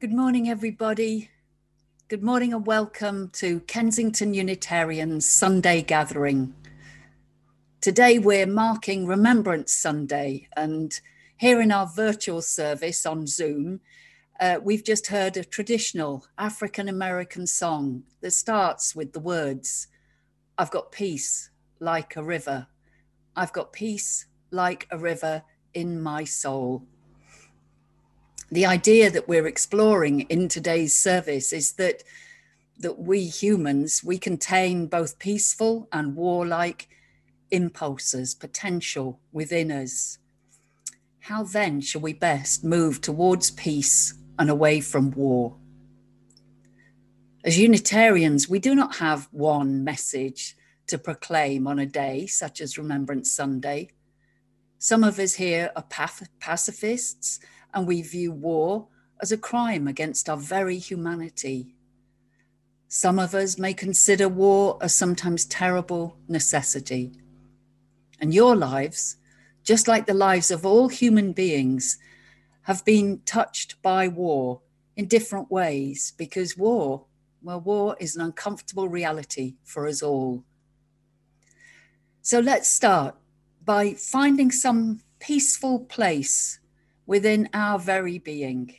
Good morning, everybody. Good morning and welcome to Kensington Unitarian Sunday Gathering. Today we're marking Remembrance Sunday, and here in our virtual service on Zoom, uh, we've just heard a traditional African American song that starts with the words I've got peace like a river. I've got peace like a river in my soul the idea that we're exploring in today's service is that that we humans we contain both peaceful and warlike impulses potential within us. How then shall we best move towards peace and away from war? As unitarians we do not have one message to proclaim on a day such as remembrance sunday. Some of us here are pacifists and we view war as a crime against our very humanity. Some of us may consider war a sometimes terrible necessity. And your lives, just like the lives of all human beings, have been touched by war in different ways because war, well, war is an uncomfortable reality for us all. So let's start by finding some peaceful place within our very being,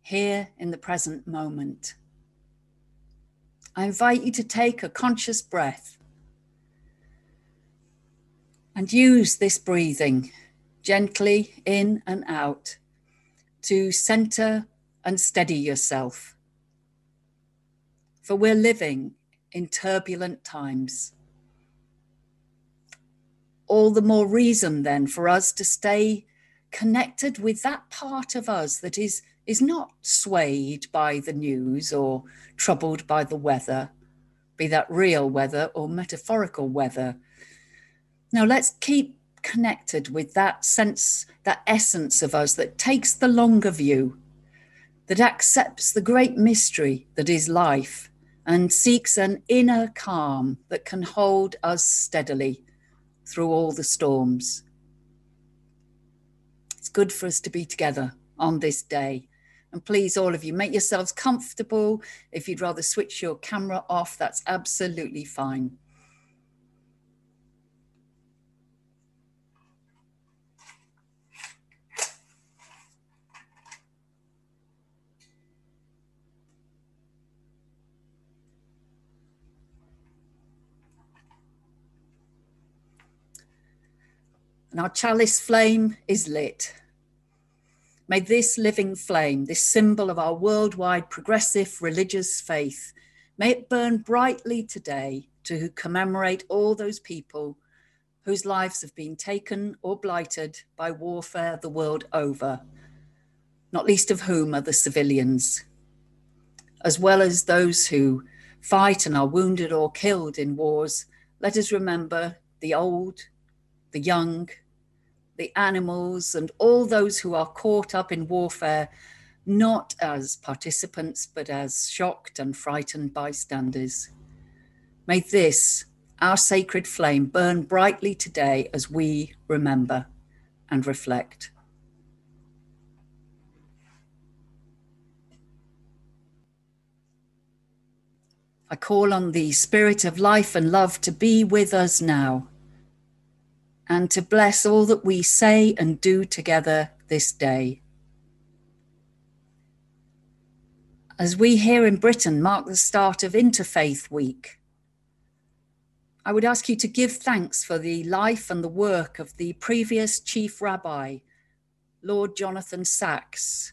here in the present moment. I invite you to take a conscious breath and use this breathing gently in and out to center and steady yourself. For we're living in turbulent times. All the more reason then for us to stay connected with that part of us that is is not swayed by the news or troubled by the weather, be that real weather or metaphorical weather. Now let's keep connected with that sense, that essence of us that takes the longer view, that accepts the great mystery that is life and seeks an inner calm that can hold us steadily through all the storms good for us to be together on this day. And please, all of you, make yourselves comfortable. If you'd rather switch your camera off, that's absolutely fine. And our chalice flame is lit. May this living flame, this symbol of our worldwide progressive religious faith, may it burn brightly today to commemorate all those people whose lives have been taken or blighted by warfare the world over, not least of whom are the civilians, as well as those who fight and are wounded or killed in wars. Let us remember the old, the young, the animals, and all those who are caught up in warfare, not as participants, but as shocked and frightened bystanders. May this, our sacred flame, burn brightly today as we remember and reflect. I call on the Spirit of life and love to be with us now and to bless all that we say and do together this day. As we here in Britain mark the start of Interfaith Week, I would ask you to give thanks for the life and the work of the previous Chief Rabbi, Lord Jonathan Sacks,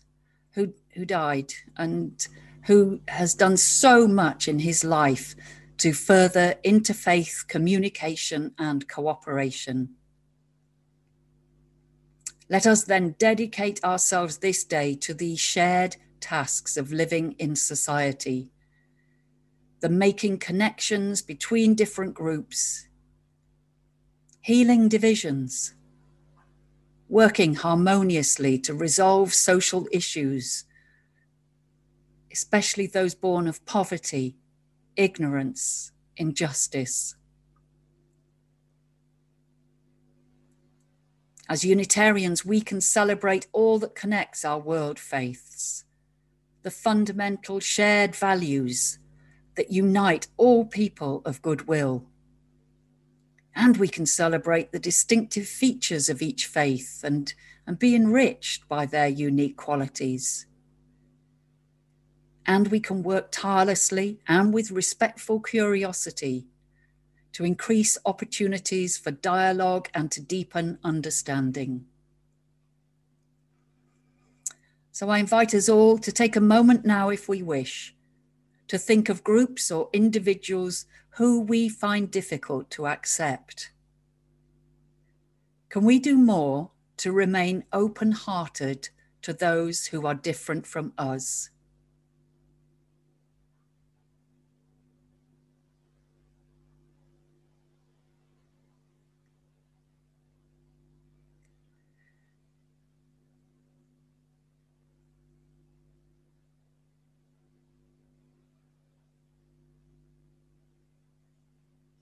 who, who died and who has done so much in his life to further interfaith communication and cooperation. Let us then dedicate ourselves this day to the shared tasks of living in society, the making connections between different groups, healing divisions, working harmoniously to resolve social issues, especially those born of poverty, ignorance, injustice. As Unitarians, we can celebrate all that connects our world faiths the fundamental shared values that unite all people of goodwill. And we can celebrate the distinctive features of each faith and, and be enriched by their unique qualities. And we can work tirelessly and with respectful curiosity to increase opportunities for dialogue and to deepen understanding. So I invite us all to take a moment now, if we wish, to think of groups or individuals who we find difficult to accept. Can we do more to remain open hearted to those who are different from us?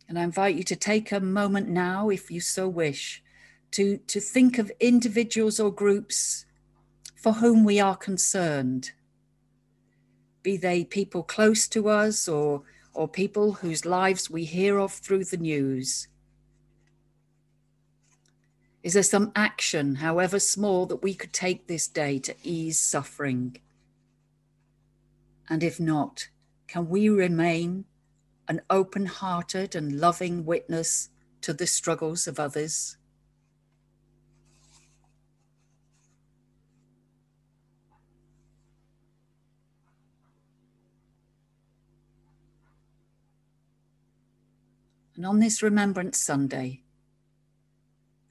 And I invite you to take a moment now, if you so wish, to, to think of individuals or groups for whom we are concerned. Be they people close to us or, or people whose lives we hear of through the news. Is there some action, however small, that we could take this day to ease suffering? And if not, can we remain an open hearted and loving witness to the struggles of others. And on this Remembrance Sunday,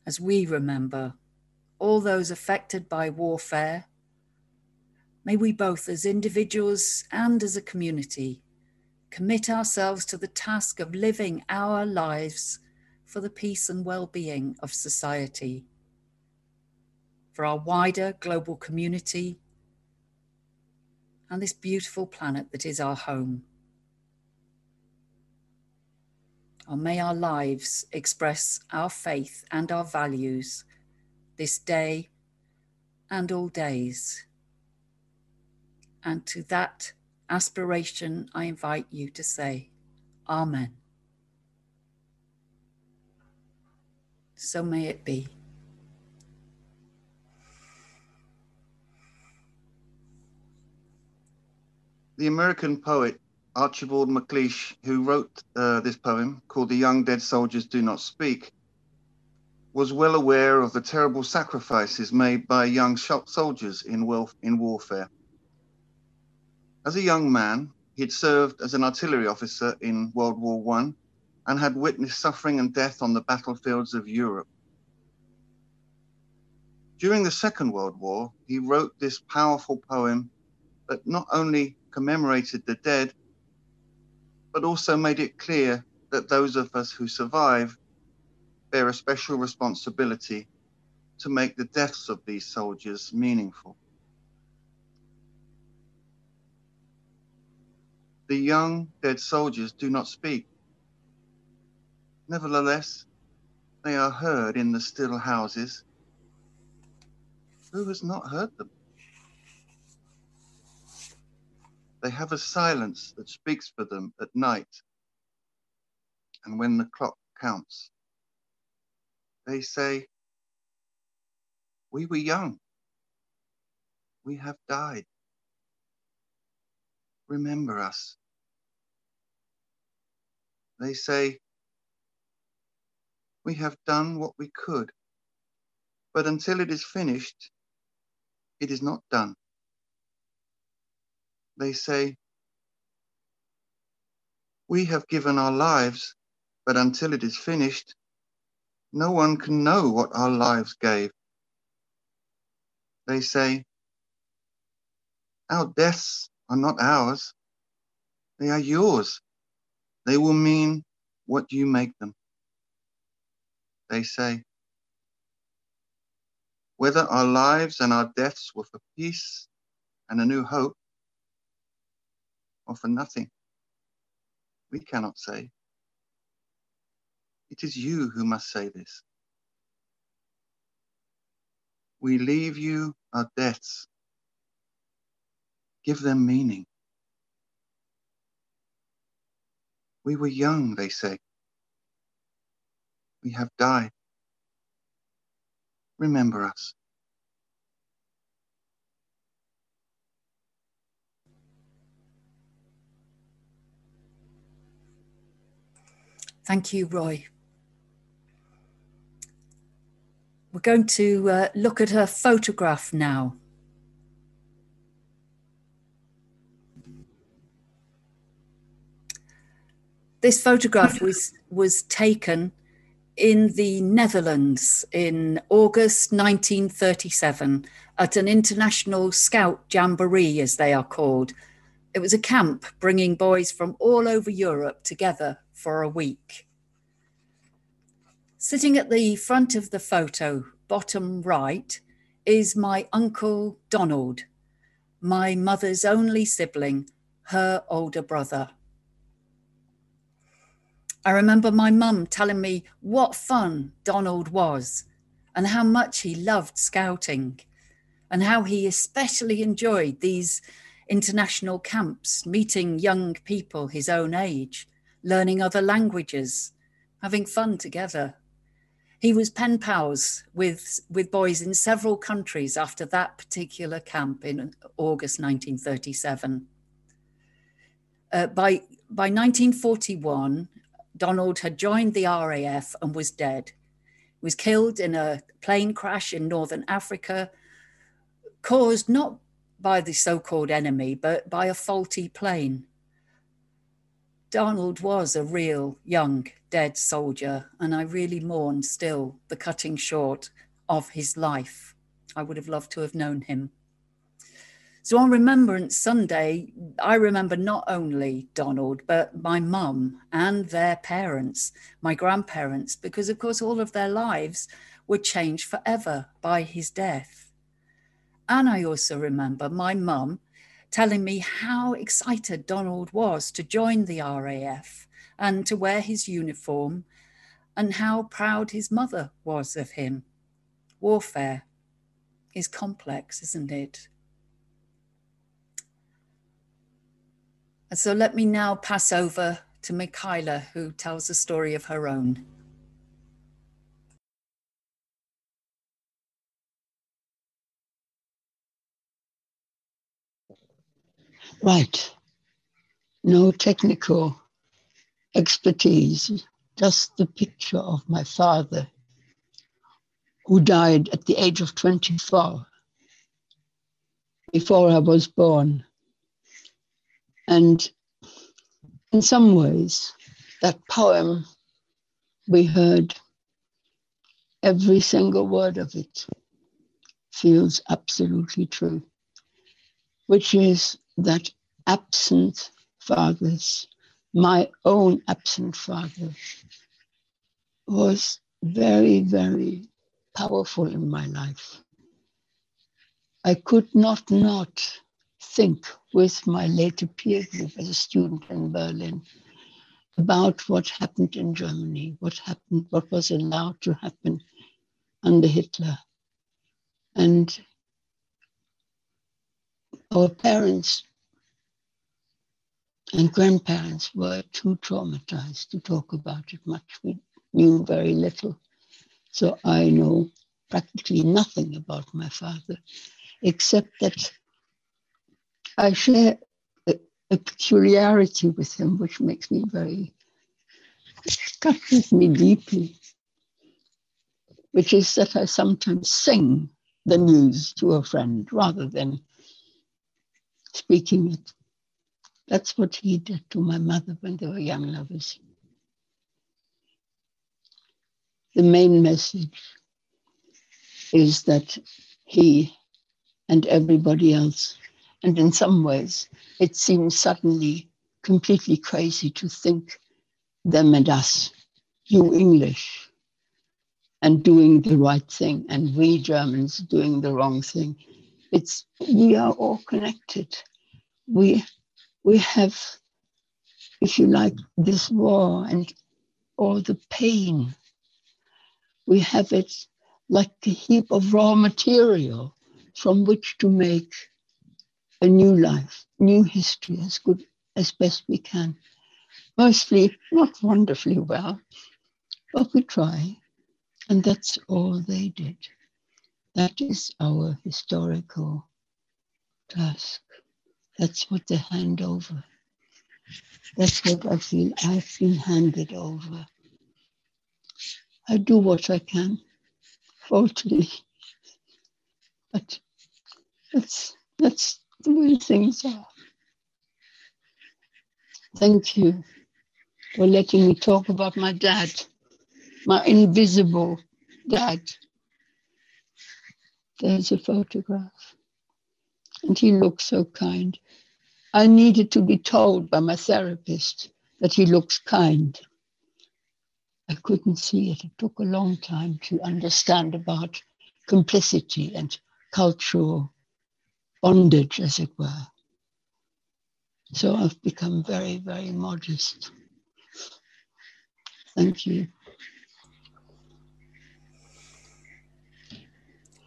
as we remember all those affected by warfare, may we both as individuals and as a community commit ourselves to the task of living our lives for the peace and well being of society, for our wider global community, and this beautiful planet that is our home. Or may our lives express our faith and our values this day and all days. And to that aspiration, I invite you to say, Amen. So may it be. The American poet Archibald MacLeish, who wrote uh, this poem called The Young Dead Soldiers Do Not Speak, was well aware of the terrible sacrifices made by young soldiers in, in warfare. As a young man, he had served as an artillery officer in World War I and had witnessed suffering and death on the battlefields of Europe. During the Second World War, he wrote this powerful poem that not only commemorated the dead, but also made it clear that those of us who survive bear a special responsibility to make the deaths of these soldiers meaningful. The young dead soldiers do not speak. Nevertheless, they are heard in the still houses. Who has not heard them? They have a silence that speaks for them at night. And when the clock counts, they say, We were young. We have died remember us. They say, We have done what we could, but until it is finished, it is not done. They say, We have given our lives, but until it is finished, no one can know what our lives gave. They say, Our deaths are not ours. They are yours. They will mean what you make them. They say, whether our lives and our deaths were for peace and a new hope or for nothing, we cannot say. It is you who must say this. We leave you our deaths give them meaning. We were young, they say. We have died. Remember us. Thank you, Roy. We're going to uh, look at her photograph now. This photograph was, was taken in the Netherlands in August 1937 at an international scout jamboree, as they are called. It was a camp bringing boys from all over Europe together for a week. Sitting at the front of the photo, bottom right, is my uncle Donald, my mother's only sibling, her older brother. I remember my mum telling me what fun Donald was and how much he loved scouting and how he especially enjoyed these international camps, meeting young people his own age, learning other languages, having fun together. He was pen pals with, with boys in several countries after that particular camp in August 1937. Uh, by, by 1941, Donald had joined the RAF and was dead. He was killed in a plane crash in northern Africa, caused not by the so called enemy, but by a faulty plane. Donald was a real young dead soldier, and I really mourn still the cutting short of his life. I would have loved to have known him. So on Remembrance Sunday, I remember not only Donald, but my mum and their parents, my grandparents, because of course all of their lives were changed forever by his death. And I also remember my mum telling me how excited Donald was to join the RAF and to wear his uniform, and how proud his mother was of him. Warfare is complex, isn't it? And so let me now pass over to Michaela, who tells a story of her own. Right. No technical expertise, just the picture of my father who died at the age of 24 before I was born. And in some ways, that poem we heard, every single word of it feels absolutely true, which is that absent fathers, my own absent father, was very, very powerful in my life. I could not not think with my later peer group as a student in Berlin about what happened in Germany, what happened, what was allowed to happen under Hitler. And our parents and grandparents were too traumatized to talk about it much. We knew very little. So I know practically nothing about my father, except that I share a, a peculiarity with him, which makes me very, touches me deeply, which is that I sometimes sing the news to a friend rather than speaking it. That's what he did to my mother when they were young lovers. The main message is that he and everybody else and in some ways, it seems suddenly completely crazy to think them and us, you English, and doing the right thing, and we Germans doing the wrong thing. It's we are all connected. We we have, if you like, this war and all the pain. We have it like a heap of raw material from which to make a new life, new history as good as best we can. Mostly not wonderfully well, but we try. And that's all they did. That is our historical task. That's what they hand over. That's what I feel I've been handed over. I do what I can, faultily, but that's, that's things are. Thank you for letting me talk about my dad, my invisible dad. There's a photograph. And he looks so kind. I needed to be told by my therapist that he looks kind. I couldn't see it. It took a long time to understand about complicity and cultural bondage, as it were. So I've become very, very modest. Thank you.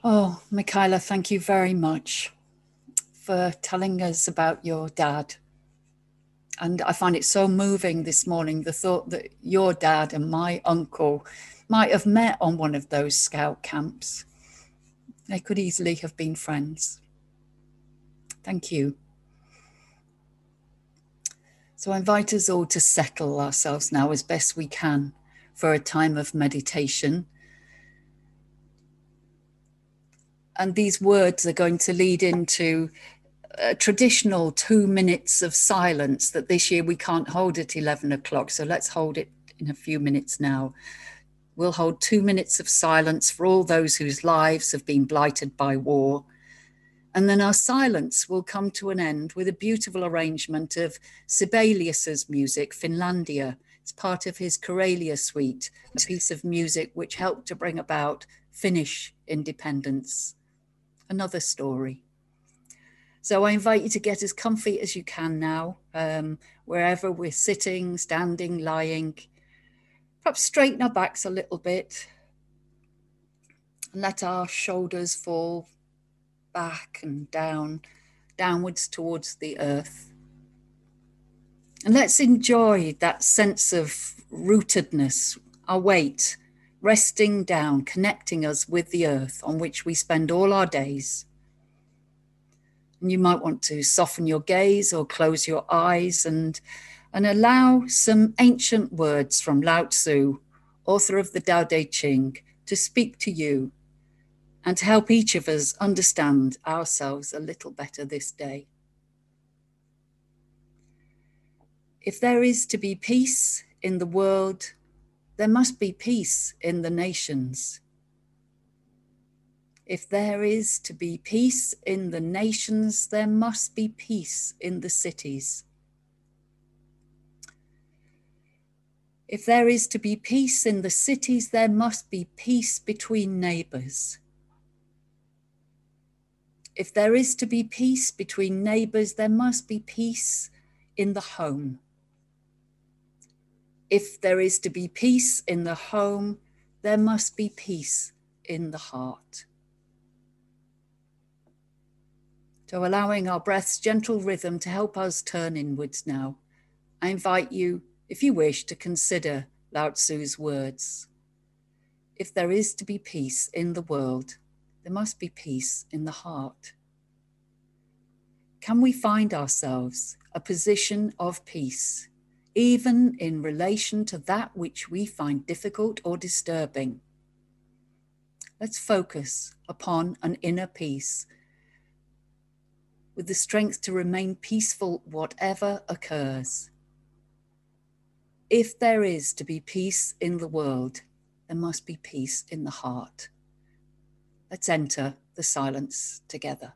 Oh, Michaela, thank you very much for telling us about your dad. And I find it so moving this morning the thought that your dad and my uncle might have met on one of those scout camps. They could easily have been friends. Thank you. So I invite us all to settle ourselves now as best we can for a time of meditation. And these words are going to lead into a traditional two minutes of silence that this year we can't hold at 11 o'clock. So let's hold it in a few minutes now. We'll hold two minutes of silence for all those whose lives have been blighted by war. And then our silence will come to an end with a beautiful arrangement of Sibelius's music, Finlandia. It's part of his Karelia suite, a piece of music which helped to bring about Finnish independence. Another story. So I invite you to get as comfy as you can now, um, wherever we're sitting, standing, lying. Perhaps straighten our backs a little bit. And let our shoulders fall back and down, downwards towards the earth. And let's enjoy that sense of rootedness, our weight, resting down, connecting us with the earth on which we spend all our days. And you might want to soften your gaze or close your eyes and, and allow some ancient words from Lao Tzu, author of the Tao Te Ching, to speak to you and to help each of us understand ourselves a little better this day. If there is to be peace in the world, there must be peace in the nations. If there is to be peace in the nations, there must be peace in the cities. If there is to be peace in the cities, there must be peace between neighbours. If there is to be peace between neighbours, there must be peace in the home. If there is to be peace in the home, there must be peace in the heart. So, allowing our breath's gentle rhythm to help us turn inwards now, I invite you, if you wish, to consider Lao Tzu's words. If there is to be peace in the world, there must be peace in the heart. Can we find ourselves a position of peace, even in relation to that which we find difficult or disturbing? Let's focus upon an inner peace with the strength to remain peaceful whatever occurs. If there is to be peace in the world, there must be peace in the heart. Let's enter the silence together.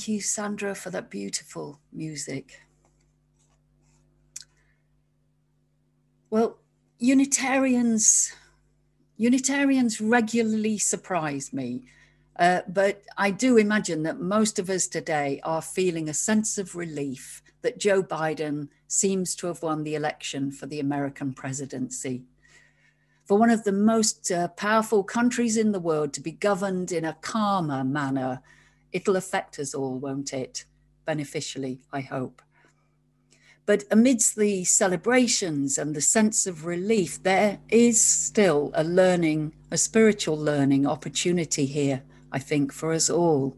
Thank you, Sandra, for that beautiful music. Well, Unitarians, Unitarians regularly surprise me, uh, but I do imagine that most of us today are feeling a sense of relief that Joe Biden seems to have won the election for the American presidency. For one of the most uh, powerful countries in the world to be governed in a calmer manner, it'll affect us all, won't it? Beneficially, I hope. But amidst the celebrations and the sense of relief, there is still a learning, a spiritual learning opportunity here, I think, for us all.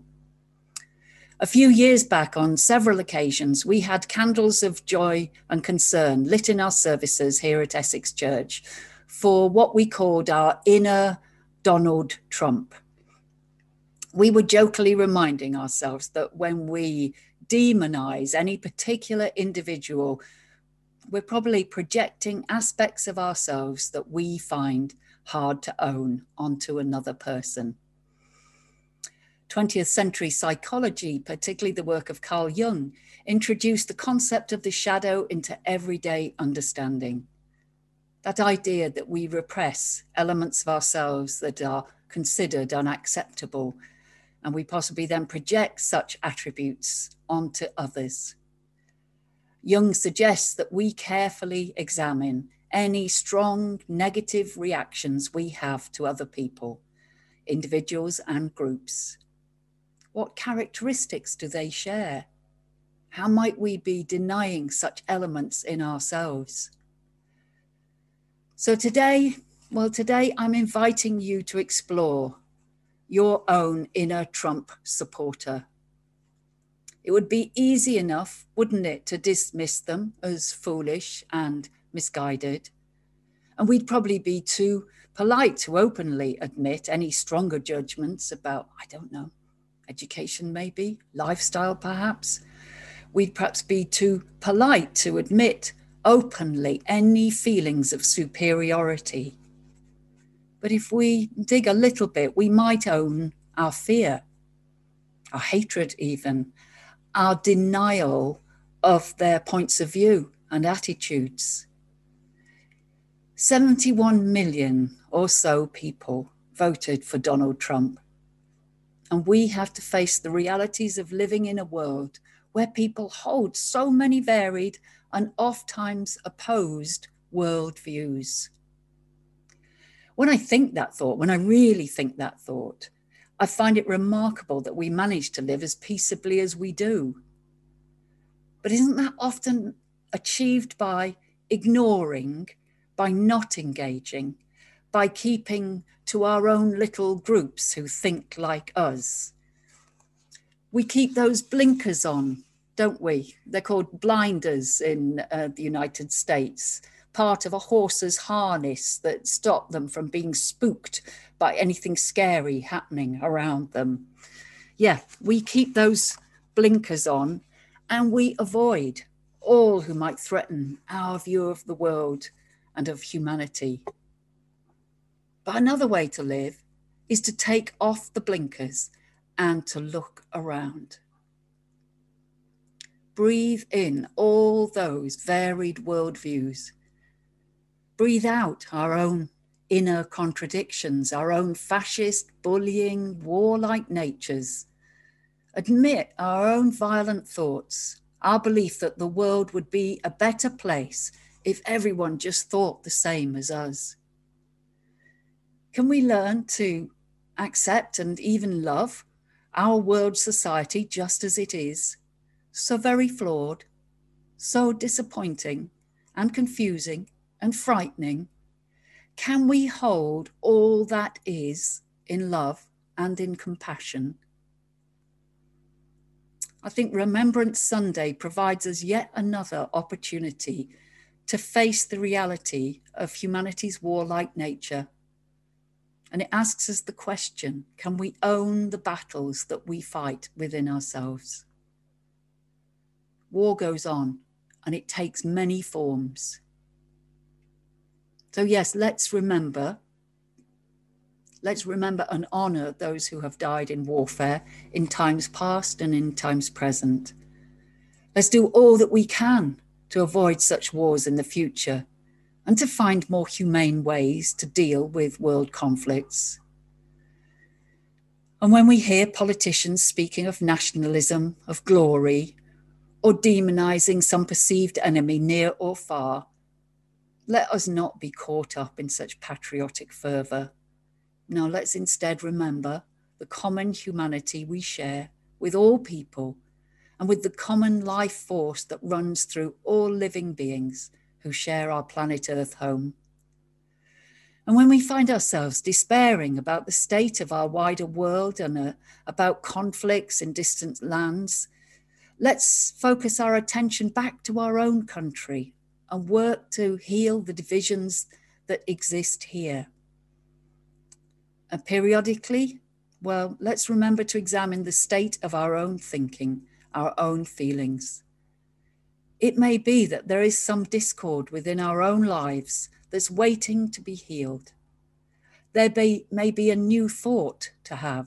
A few years back, on several occasions, we had candles of joy and concern lit in our services here at Essex Church for what we called our inner Donald Trump. We were jokingly reminding ourselves that when we demonize any particular individual, we're probably projecting aspects of ourselves that we find hard to own onto another person. 20th century psychology, particularly the work of Carl Jung, introduced the concept of the shadow into everyday understanding. That idea that we repress elements of ourselves that are considered unacceptable, and we possibly then project such attributes onto others. Jung suggests that we carefully examine any strong negative reactions we have to other people, individuals and groups, what characteristics do they share? How might we be denying such elements in ourselves? So today, well, today I'm inviting you to explore your own inner Trump supporter. It would be easy enough, wouldn't it, to dismiss them as foolish and misguided. And we'd probably be too polite to openly admit any stronger judgments about, I don't know, education, maybe, lifestyle, perhaps. We'd perhaps be too polite to admit openly any feelings of superiority. But if we dig a little bit, we might own our fear, our hatred, even, our denial of their points of view and attitudes. 71 million or so people voted for Donald Trump. And we have to face the realities of living in a world where people hold so many varied and oft times opposed worldviews. When I think that thought, when I really think that thought, I find it remarkable that we manage to live as peaceably as we do. But isn't that often achieved by ignoring, by not engaging, by keeping to our own little groups who think like us. We keep those blinkers on, don't we? They're called blinders in uh, the United States, part of a horse's harness that stop them from being spooked by anything scary happening around them. Yeah, we keep those blinkers on and we avoid all who might threaten our view of the world and of humanity. But another way to live is to take off the blinkers and to look around. Breathe in all those varied worldviews. Breathe out our own inner contradictions, our own fascist, bullying, warlike natures. Admit our own violent thoughts, our belief that the world would be a better place if everyone just thought the same as us. Can we learn to accept and even love our world society just as it is? So very flawed, so disappointing and confusing and frightening. Can we hold all that is in love and in compassion? I think Remembrance Sunday provides us yet another opportunity to face the reality of humanity's warlike nature and it asks us the question can we own the battles that we fight within ourselves? War goes on and it takes many forms. So, yes, let's remember Let's remember and honour those who have died in warfare in times past and in times present. Let's do all that we can to avoid such wars in the future and to find more humane ways to deal with world conflicts. And when we hear politicians speaking of nationalism, of glory, or demonizing some perceived enemy near or far, let us not be caught up in such patriotic fervour. Now let's instead remember the common humanity we share with all people and with the common life force that runs through all living beings who share our planet Earth home. And when we find ourselves despairing about the state of our wider world and uh, about conflicts in distant lands, let's focus our attention back to our own country and work to heal the divisions that exist here. And periodically, well, let's remember to examine the state of our own thinking, our own feelings. It may be that there is some discord within our own lives that's waiting to be healed. There may be a new thought to have.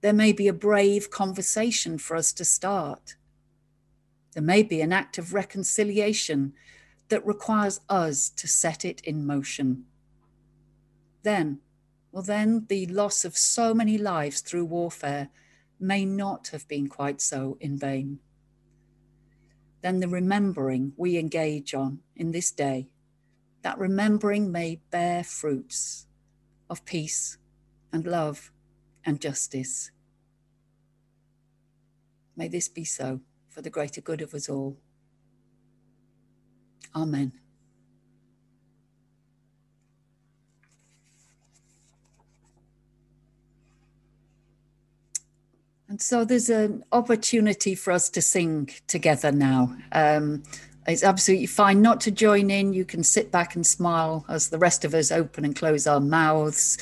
There may be a brave conversation for us to start. There may be an act of reconciliation that requires us to set it in motion. Then, well, then the loss of so many lives through warfare may not have been quite so in vain then the remembering we engage on in this day, that remembering may bear fruits of peace and love and justice. May this be so for the greater good of us all. Amen. And so there's an opportunity for us to sing together now. Um, it's absolutely fine not to join in. You can sit back and smile as the rest of us open and close our mouths.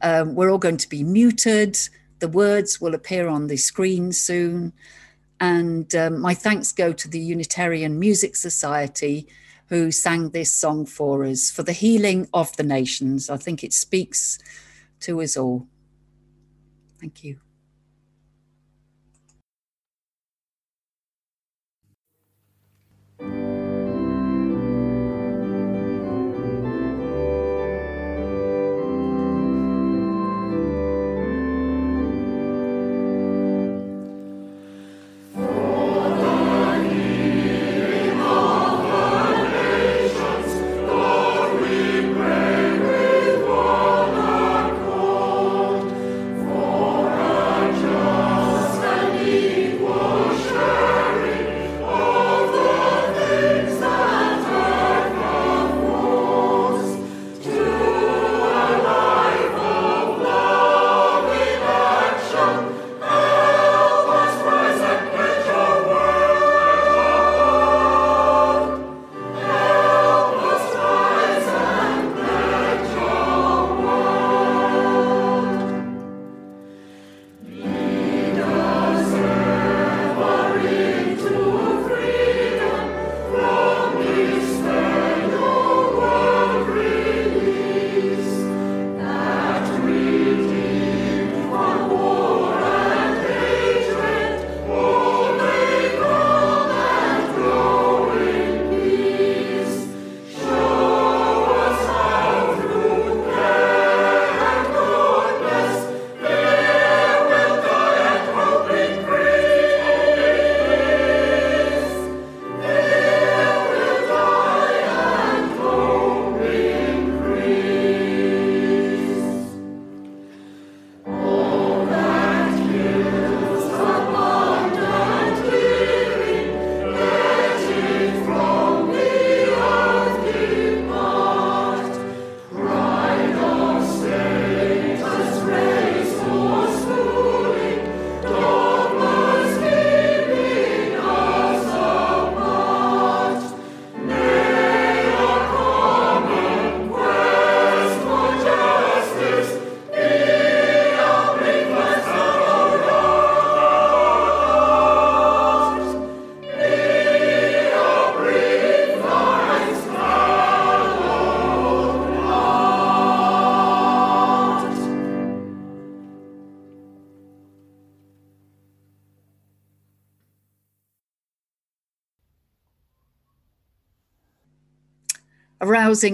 Um, we're all going to be muted. The words will appear on the screen soon. And um, my thanks go to the Unitarian Music Society who sang this song for us for the healing of the nations. I think it speaks to us all. Thank you.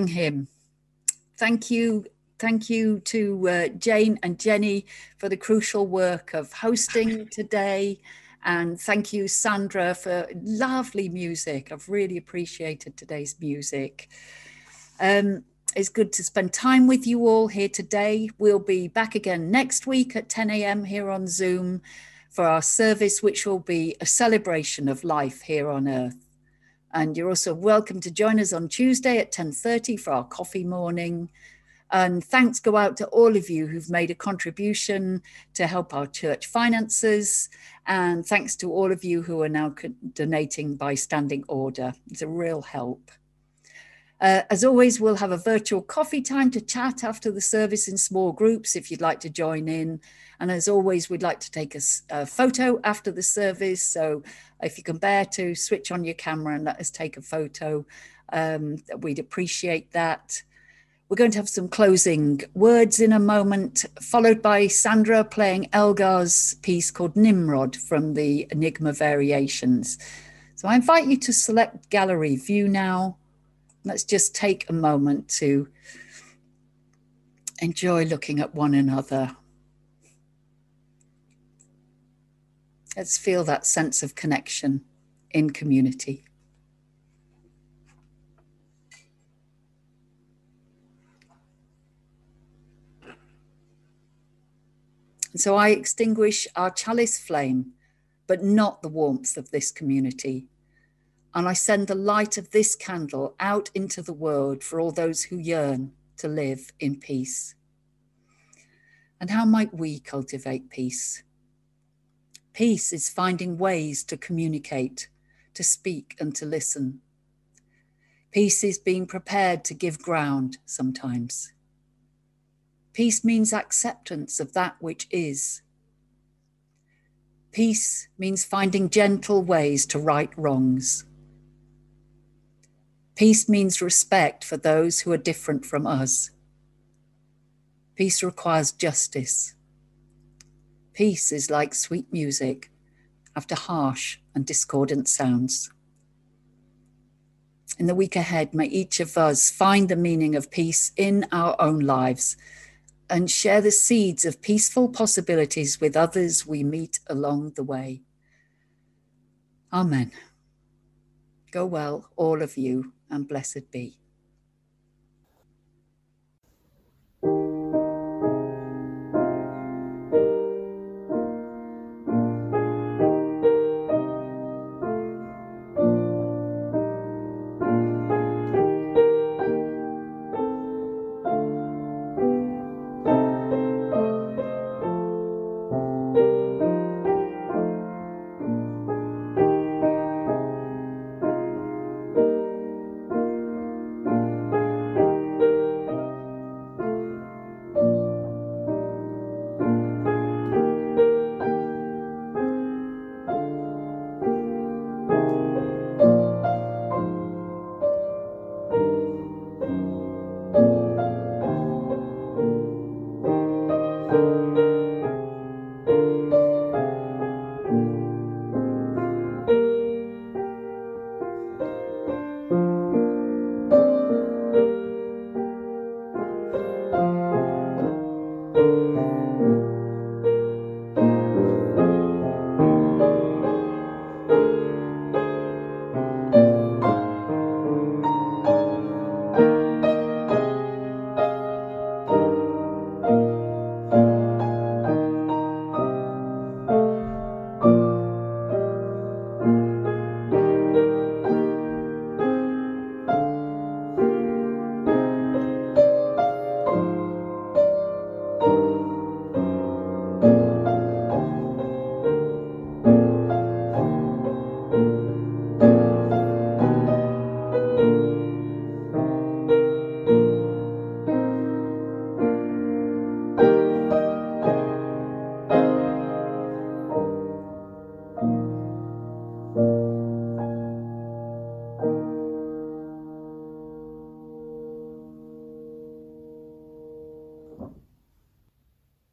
Him. Thank you. Thank you to uh, Jane and Jenny for the crucial work of hosting today. And thank you, Sandra, for lovely music. I've really appreciated today's music. Um, it's good to spend time with you all here today. We'll be back again next week at 10 a.m. here on Zoom for our service, which will be a celebration of life here on earth. And you're also welcome to join us on Tuesday at 10:30 for our coffee morning. And thanks go out to all of you who've made a contribution to help our church finances. And thanks to all of you who are now donating by standing order. It's a real help. Uh, as always, we'll have a virtual coffee time to chat after the service in small groups if you'd like to join in. And as always, we'd like to take a, a, photo after the service. So if you can bear to switch on your camera and let us take a photo, um, we'd appreciate that. We're going to have some closing words in a moment, followed by Sandra playing Elgar's piece called Nimrod from the Enigma Variations. So I invite you to select gallery view now. Let's just take a moment to enjoy looking at one another. Let's feel that sense of connection in community. And so I extinguish our chalice flame, but not the warmth of this community. And I send the light of this candle out into the world for all those who yearn to live in peace. And how might we cultivate peace? Peace is finding ways to communicate, to speak, and to listen. Peace is being prepared to give ground sometimes. Peace means acceptance of that which is. Peace means finding gentle ways to right wrongs. Peace means respect for those who are different from us. Peace requires justice. Peace is like sweet music after harsh and discordant sounds. In the week ahead, may each of us find the meaning of peace in our own lives and share the seeds of peaceful possibilities with others we meet along the way. Amen. Go well, all of you, and blessed be.